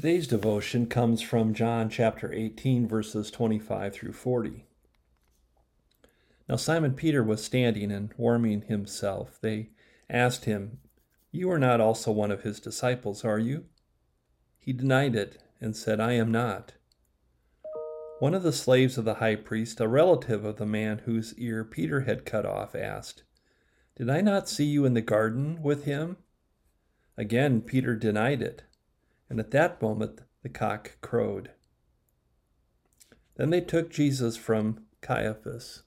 Today's devotion comes from John chapter 18, verses 25 through 40. Now Simon Peter was standing and warming himself. They asked him, You are not also one of his disciples, are you? He denied it and said, I am not. One of the slaves of the high priest, a relative of the man whose ear Peter had cut off, asked, Did I not see you in the garden with him? Again, Peter denied it and at that moment the cock crowed. Then they took Jesus from Caiaphas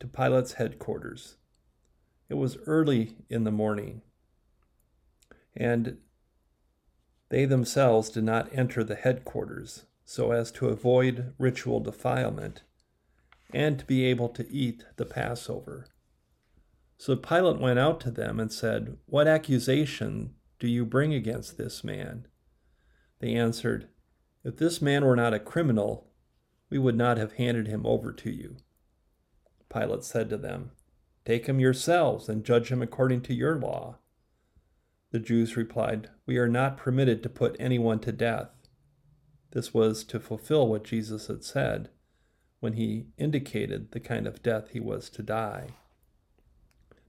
to Pilate's headquarters. It was early in the morning, and they themselves did not enter the headquarters so as to avoid ritual defilement and to be able to eat the Passover. So Pilate went out to them and said, What accusation do you bring against this man? They answered, If this man were not a criminal, we would not have handed him over to you. Pilate said to them, Take him yourselves and judge him according to your law. The Jews replied, We are not permitted to put anyone to death. This was to fulfill what Jesus had said when he indicated the kind of death he was to die.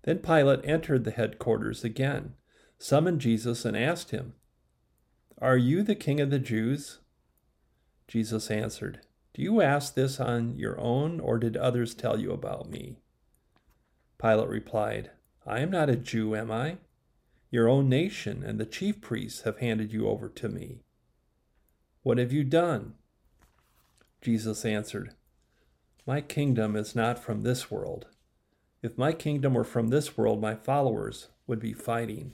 Then Pilate entered the headquarters again summoned Jesus and asked him, Are you the king of the Jews? Jesus answered, Do you ask this on your own, or did others tell you about me? Pilate replied, I am not a Jew, am I? Your own nation and the chief priests have handed you over to me. What have you done? Jesus answered, My kingdom is not from this world. If my kingdom were from this world, my followers would be fighting.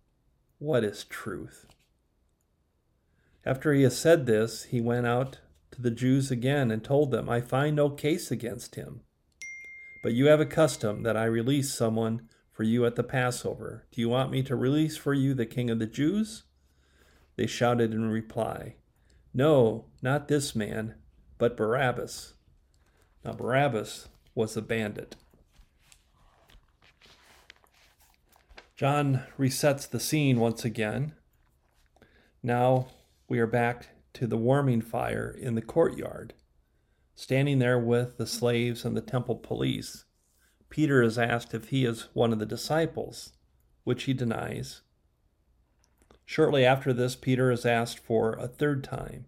what is truth? After he had said this, he went out to the Jews again and told them, I find no case against him. But you have a custom that I release someone for you at the Passover. Do you want me to release for you the king of the Jews? They shouted in reply, No, not this man, but Barabbas. Now, Barabbas was a bandit. John resets the scene once again. Now we are back to the warming fire in the courtyard. Standing there with the slaves and the temple police, Peter is asked if he is one of the disciples, which he denies. Shortly after this, Peter is asked for a third time.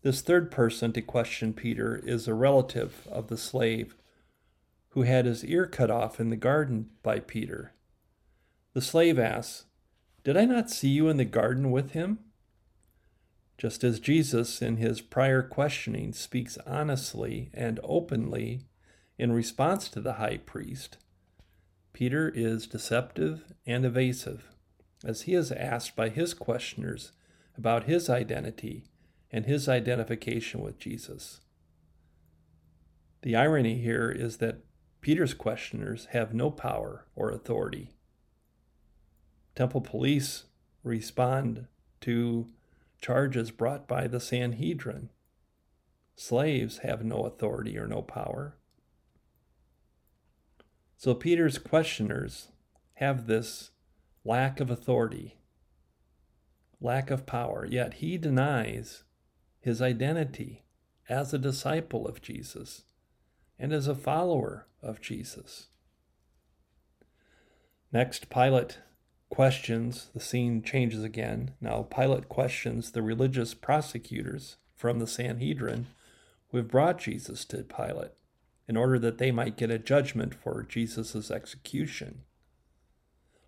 This third person to question Peter is a relative of the slave who had his ear cut off in the garden by Peter. The slave asks, Did I not see you in the garden with him? Just as Jesus, in his prior questioning, speaks honestly and openly in response to the high priest, Peter is deceptive and evasive as he is asked by his questioners about his identity and his identification with Jesus. The irony here is that Peter's questioners have no power or authority. Temple police respond to charges brought by the Sanhedrin. Slaves have no authority or no power. So Peter's questioners have this lack of authority, lack of power, yet he denies his identity as a disciple of Jesus and as a follower of Jesus. Next, Pilate questions, the scene changes again. Now, Pilate questions the religious prosecutors from the Sanhedrin who have brought Jesus to Pilate in order that they might get a judgment for Jesus' execution.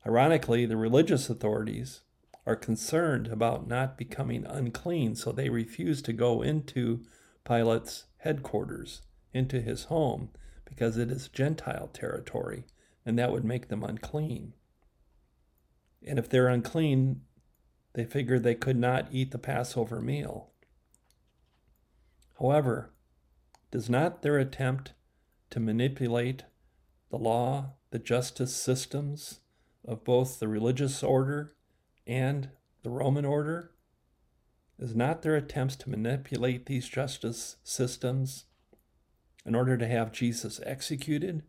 Ironically, the religious authorities are concerned about not becoming unclean, so they refuse to go into Pilate's headquarters, into his home, because it is Gentile territory, and that would make them unclean. And if they're unclean, They figured they could not eat the Passover meal. However, does not their attempt to manipulate the law, the justice systems of both the religious order and the Roman order, is not their attempts to manipulate these justice systems in order to have Jesus executed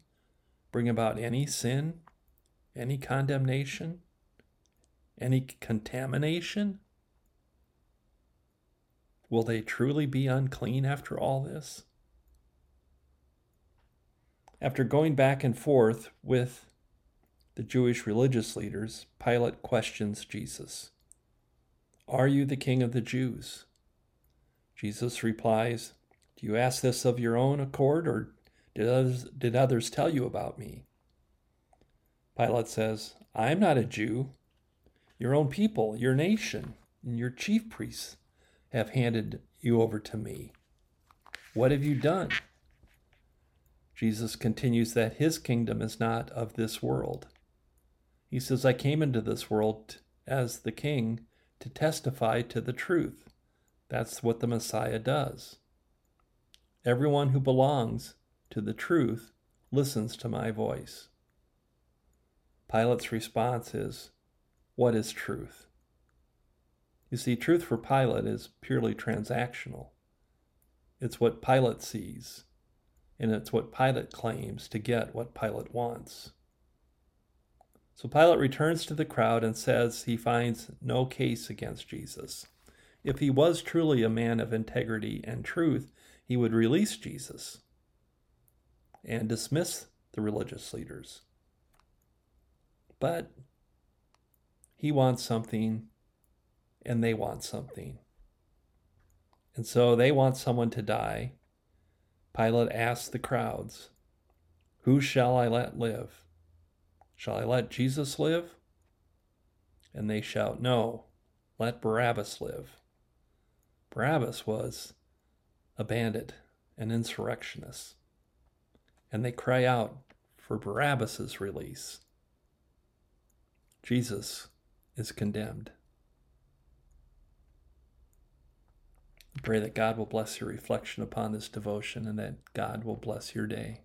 bring about any sin, any condemnation, any contamination? Will they truly be unclean after all this? After going back and forth with the Jewish religious leaders, Pilate questions Jesus Are you the king of the Jews? Jesus replies, Do you ask this of your own accord, or did others, did others tell you about me? Pilate says, I am not a Jew. Your own people, your nation, and your chief priests have handed you over to me. What have you done? Jesus continues that his kingdom is not of this world. He says, I came into this world as the king to testify to the truth. That's what the Messiah does. Everyone who belongs to the truth listens to my voice. Pilate's response is, What is truth? You see, truth for Pilate is purely transactional. It's what Pilate sees, and it's what Pilate claims to get what Pilate wants. So Pilate returns to the crowd and says he finds no case against Jesus. If he was truly a man of integrity and truth, he would release Jesus and dismiss the religious leaders. But he wants something and they want something. And so they want someone to die. Pilate asks the crowds, Who shall I let live? Shall I let Jesus live? And they shout, No, let Barabbas live. Barabbas was a bandit, an insurrectionist. And they cry out for Barabbas's release. Jesus is condemned. I pray that God will bless your reflection upon this devotion and that God will bless your day.